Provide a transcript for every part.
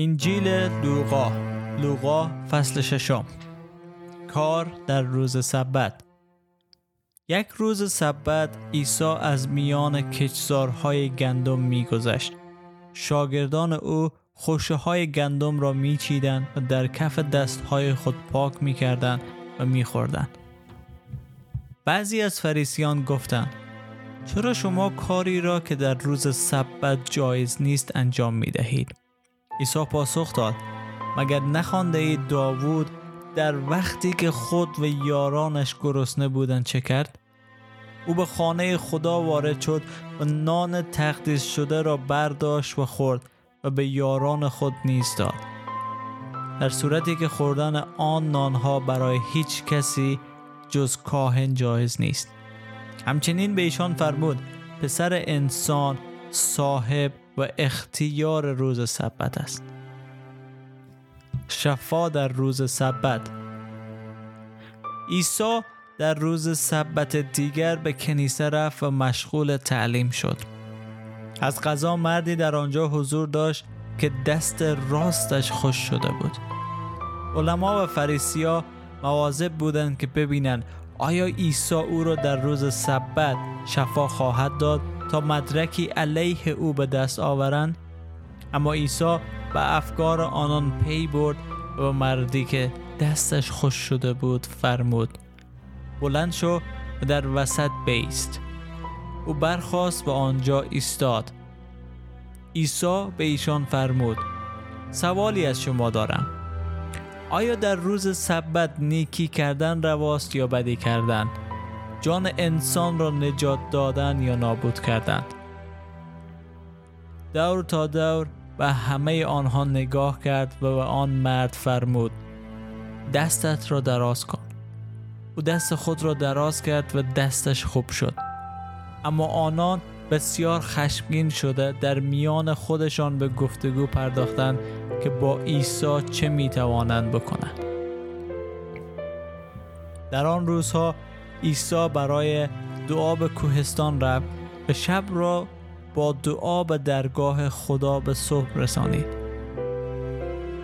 انجیل لوقا. لوقا فصل ششم. کار در روز سبت. یک روز سبت عیسی از میان کچزارهای گندم میگذشت. شاگردان او خوشه های گندم را میچیدند و در کف دستهای خود پاک می‌کردند و میخوردند. بعضی از فریسیان گفتند چرا شما کاری را که در روز سبت جایز نیست انجام می دهید؟ عیسی پاسخ داد مگر نخوانده اید داوود در وقتی که خود و یارانش گرسنه بودند چه کرد؟ او به خانه خدا وارد شد و نان تقدیس شده را برداشت و خورد و به یاران خود نیز داد. در صورتی که خوردن آن نانها برای هیچ کسی جز کاهن جایز نیست. همچنین به ایشان فرمود پسر انسان صاحب و اختیار روز سبت است. شفا در روز سبت. عیسی در روز سبت دیگر به کنیسه رفت و مشغول تعلیم شد. از قضا مردی در آنجا حضور داشت که دست راستش خوش شده بود. علما و فریسیا مواظب بودند که ببینند آیا عیسی او را در روز سبت شفا خواهد داد تا مدرکی علیه او به دست آورند. اما عیسی به افکار آنان پی برد و مردی که دستش خوش شده بود فرمود بلند شو و در وسط بیست. او برخواست به آنجا ایستاد. عیسی به ایشان فرمود سوالی از شما دارم. آیا در روز سبت نیکی کردن رواست یا بدی کردن؟ جان انسان را نجات دادن یا نابود کردن. دور تا دور به همه آنها نگاه کرد و به آن مرد فرمود دستت را دراز کن. او دست خود را دراز کرد و دستش خوب شد. اما آنان بسیار خشمگین شده در میان خودشان به گفتگو پرداختند که با عیسی چه می‌توانند بکنند. در آن روزها عیسی برای دعا به کوهستان رفت. و شب را با دعا به درگاه خدا به صبح رسانید.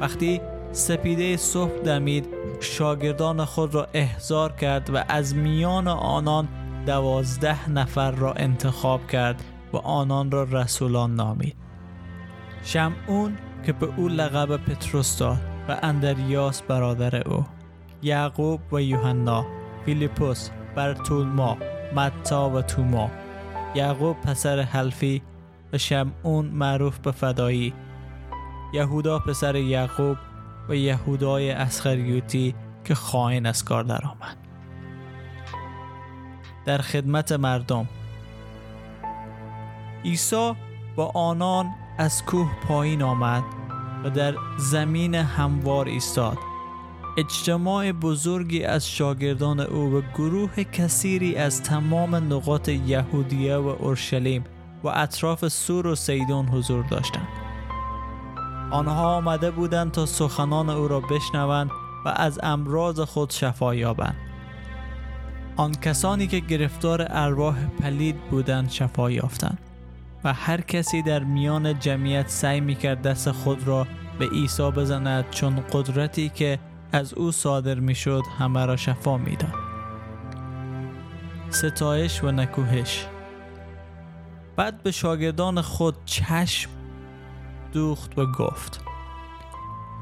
وقتی سپیده صبح دمید شاگردان خود را احضار کرد و از میان آنان دوازده نفر را انتخاب کرد و آنان را رسولان نامید. شمعون که به او لقب پتروس داد و اندریاس برادر او یعقوب و یوحنا فیلیپوس برتولما متا و توما یعقوب پسر حلفی و شمعون معروف به فدایی. یهودا پسر یعقوب و یهودای اسخریوتی که خائن از کار درآمد. در خدمت مردم. عیسی با آنان از کوه پایین آمد و در زمین هموار ایستاد. اجتماع بزرگی از شاگردان او و گروه کثیری از تمام نقاط یهودیه و اورشلیم و اطراف سور و سیدون حضور داشتند. آنها آمده بودند تا سخنان او را بشنوند و از امراض خود شفا یابند. آن کسانی که گرفتار ارواح پلید بودند شفا یافتند و هر کسی در میان جمعیت سعی می‌کرد دست خود را به عیسی بزند چون قدرتی که از او صادر می‌شد همه را شفا می‌داد. ستایش و نکوهش. بعد به شاگردان خود چشم دوخت و گفت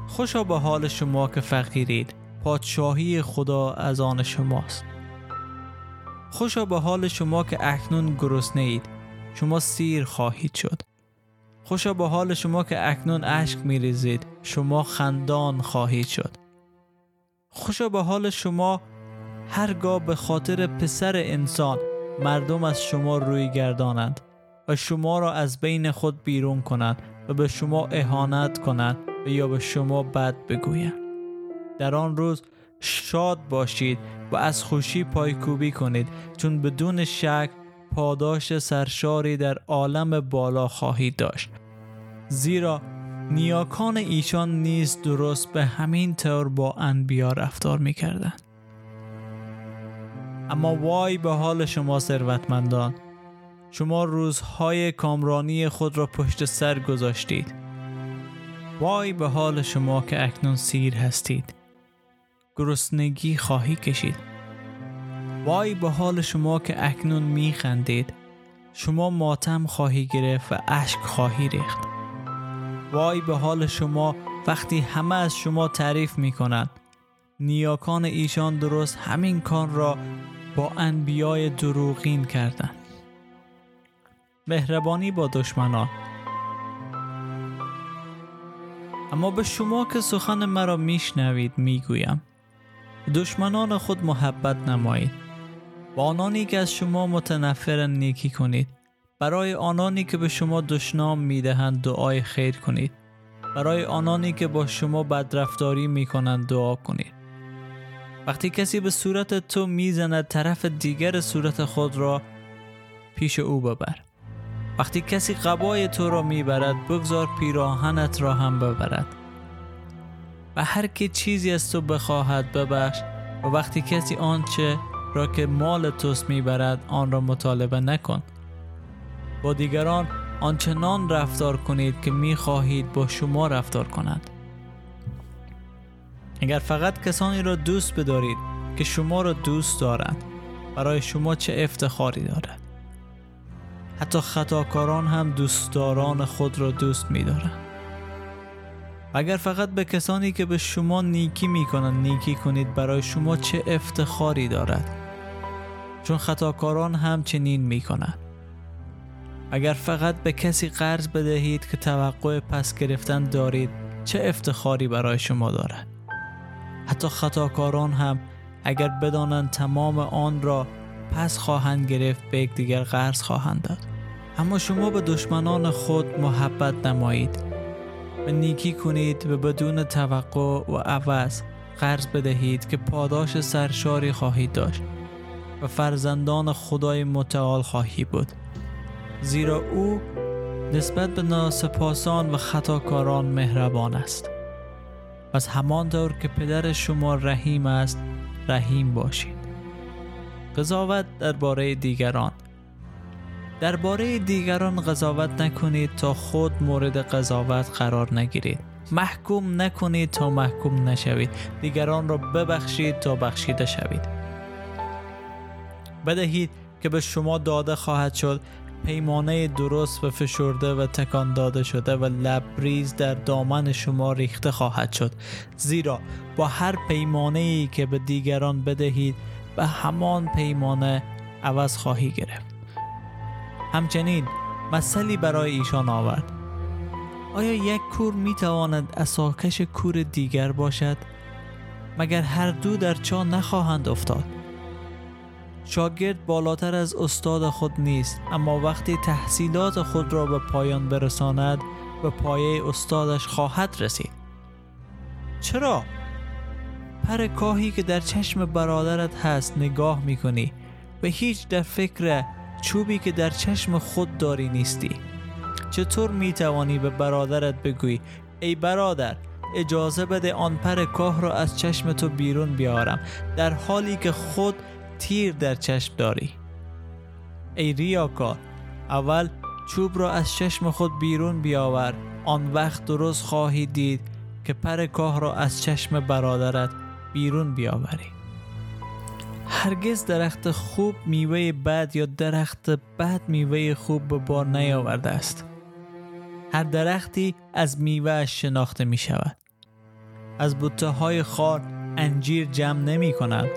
خوشا به حال شما که فقیرید. پادشاهی خدا از آن شماست. خوشا به حال شما که اکنون گرسنه اید شما سیر خواهید شد. خوشا به حال شما که اکنون اشک میریزید. شما خندان خواهید شد. خوشا به حال شما هرگاه به خاطر پسر انسان مردم از شما روی گردانند و شما را از بین خود بیرون کنند و به شما اهانت کنند و یا به شما بد بگویند. در آن روز شاد باشید و از خوشی پایکوبی کنید چون بدون شک پاداش سرشاری در عالم بالا خواهید داشت. زیرا نیاکان ایشان نیز درست به همین طور با انبیا رفتار می‌کردند. اما وای به حال شما ثروتمندان شما روزهای کامرانی خود را پشت سر گذاشتید. وای به حال شما که اکنون سیر هستید. گرسنگی خواهی کشید. وای به حال شما که اکنون می خندید شما ماتم خواهی گرفت و اشک خواهی ریخت. وای به حال شما وقتی همه از شما تعریف می کنند نیاکان ایشان درست همین کار را با انبیای دروغین کردند. مهربانی با دشمنان. اما به شما که سخن مرا میشنوید می‌گویم. دشمنان خود محبت نمایید. با آنانی که از شما متنفر نیکی کنید. برای آنانی که به شما دشنام می‌دهند دعای خیر کنید. برای آنانی که با شما بدرفتاری می‌کنند دعا کنید. وقتی کسی به صورت تو می‌زند طرف دیگر صورت خود را پیش او ببر. وقتی کسی قبای تو را می‌برد بگذار پیراهنت را هم ببرد. و هر کی چیزی از تو بخواهد ببخش و وقتی کسی آنچه را که مال توست می‌برد آن را مطالبه نکن. با دیگران آنچنان رفتار کنید که می‌خواهید با شما رفتار کنند اگر فقط کسانی را دوست بدارید که شما را دوست دارند برای شما چه افتخاری دارد؟ حتی خطاکاران هم دوستداران خود را دوست می دارند. اگر فقط به کسانی که به شما نیکی می کنند نیکی کنید برای شما چه افتخاری دارد؟ چون خطاکاران هم چنین می کنند اگر فقط به کسی قرض بدهید که توقع پس گرفتن دارید چه افتخاری برای شما دارد؟ حتی خطاکاران هم اگر بدانند تمام آن را پس خواهند گرفت به یکدیگر قرض خواهند داد. اما شما به دشمنان خود محبت نمایید. و نیکی کنید و بدون توقع و عوض قرض بدهید که پاداش سرشاری خواهید داشت و فرزندان خدای متعال خواهی بود. زیرا او نسبت به ناسپاسان و خطاکاران مهربان است. پس همان طور که پدر شما رحیم است رحیم باشید. قضاوت درباره دیگران. درباره دیگران قضاوت نکنید تا خود مورد قضاوت قرار نگیرید. محکوم نکنید تا محکوم نشوید. دیگران را ببخشید تا بخشیده شوید. بدهید که به شما داده خواهد شد پیمانه درست و فشرده و تکان داده شده و لبریز در دامن شما ریخته خواهد شد. زیرا با هر پیمانه ای که به دیگران بدهید به همان پیمانه عوض خواهی گرفت. همچنین مثلی برای ایشان آورد. آیا یک کور می تواند اساکش کور دیگر باشد؟ مگر هر دو در چا نخواهند افتاد؟ شاگرد بالاتر از استاد خود نیست اما وقتی تحصیلات خود را به پایان برساند به پایه استادش خواهد رسید. چرا؟ پر کاهی که در چشم برادرت هست نگاه می کنی و هیچ در فکر چوبی که در چشم خود داری نیستی. چطور می توانی به برادرت بگویی ای برادر اجازه بده آن پر کاه را از چشم تو بیرون بیارم. در حالی که خود تیر در چشم داری. ای ریاکار اول چوب را از چشم خود بیرون بیاور. آن وقت درست خواهی دید که پر کاه را از چشم برادرت بیرون بیاوری. هرگز درخت خوب میوه بد یا درخت بد میوه خوب به بار نیاورده است. هر درختی از میوه شناخته می شود از بوته های خار انجیر جمع نمی کنند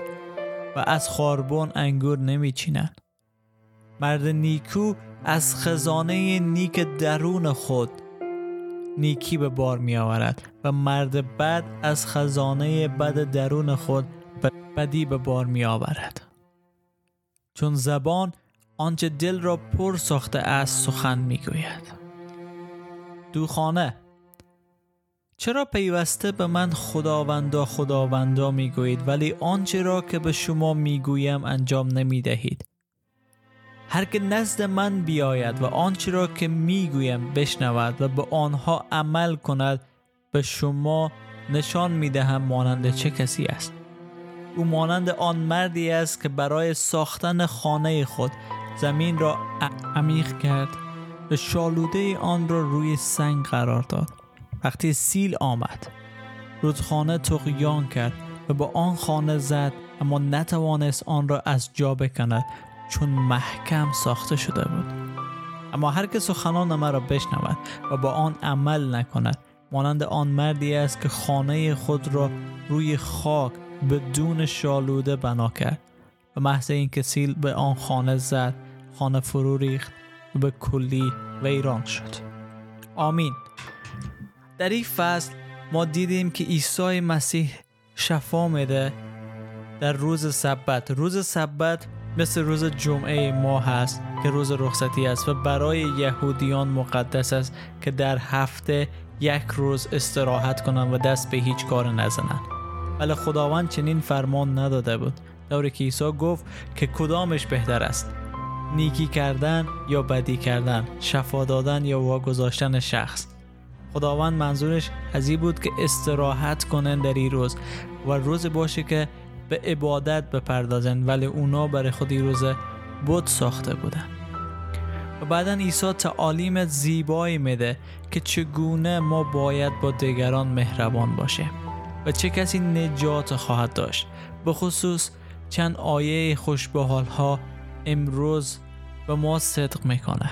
و از خاربون انگور نمی چینند مرد نیکو از خزانه نیک درون خود نیکی به بار می آورد و مرد بد از خزانه بد درون خود بدی به بار می آورد چون زبان آنچه دل را پر ساخته است سخن می گوید دوخانه چرا پیوسته به من خداوندا خداوندا می گویید ولی آنچه را که به شما می گویم انجام نمی دهید هر که نزد من بیاید و آنچه را که می گویم بشنود و به آنها عمل کند به شما نشان می دهم مانند چه کسی است. او مانند آن مردی است که برای ساختن خانه خود زمین را عمیق کرد و شالوده آن را روی سنگ قرار داد. وقتی سیل آمد. رودخانه تقیان کرد و به آن خانه زد اما نتوانست آن را از جا بکند چون محکم ساخته شده بود. اما هر که سخنان مرا بشنود و با آن عمل نکند مانند آن مردی است که خانه خود را روی خاک بدون شالوده بنا کرد و محض اینکه سیل به آن خانه زد خانه فرو ریخت و به کلی ویران شد. آمین. در این فصل ما دیدیم که عیسی مسیح شفا میده در روز سبت. روز سبت مثل روز جمعه ما هست که روز رخصتی است و برای یهودیان مقدس است که در هفته یک روز استراحت کنند و دست به هیچ کار نزنند. ولی خداوند چنین فرمان نداده بود. دوری که عیسی گفت که کدامش بهتر است؟ نیکی کردن یا بدی کردن؟ شفا دادن یا واگذاشتن شخص؟ خداوند منظورش از این بود که استراحت کنن در این روز و روز باشه که به عبادت بپردازن ولی اونا برای خودی روز بود ساخته بودن. و بعدا عیسی تعالیم زیبایی میده که چگونه ما باید با دیگران مهربان باشیم و چه کسی نجات خواهد داشت. به خصوص چند آیه خوش ها امروز به ما صدق می‌کنه.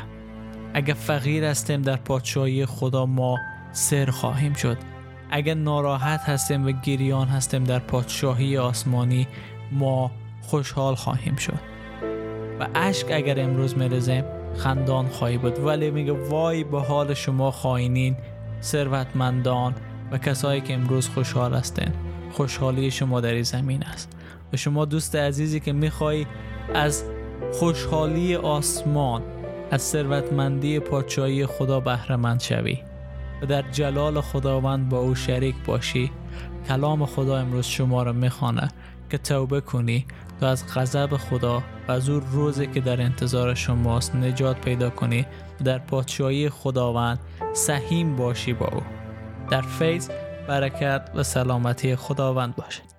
اگر فقیر هستیم در پادشاهی خدا ما سر خواهیم شد. اگر ناراحت هستیم و گریان هستیم در پادشاهی آسمانی ما خوشحال خواهیم شد. و اشک اگر امروز میرزیم خندان خواهی بود. ولی میگه وای به حال شما خواهینین ثروتمندان و کسایی که امروز خوشحال هستین. خوشحالی شما در زمین است. و شما دوست عزیزی که می‌خوای از خوشحالی آسمان از ثروتمندی پادشاهی خدا بهره شوی. و در جلال خداوند با او شریک باشی. کلام خدا امروز شما را می‌خوانه که توبه کنی تا از غضب خدا و از او روزی که در انتظار شماست نجات پیدا کنی و در پادشاهی خداوند سهیم باشی با او. در فیض برکت و سلامتی خداوند باشد.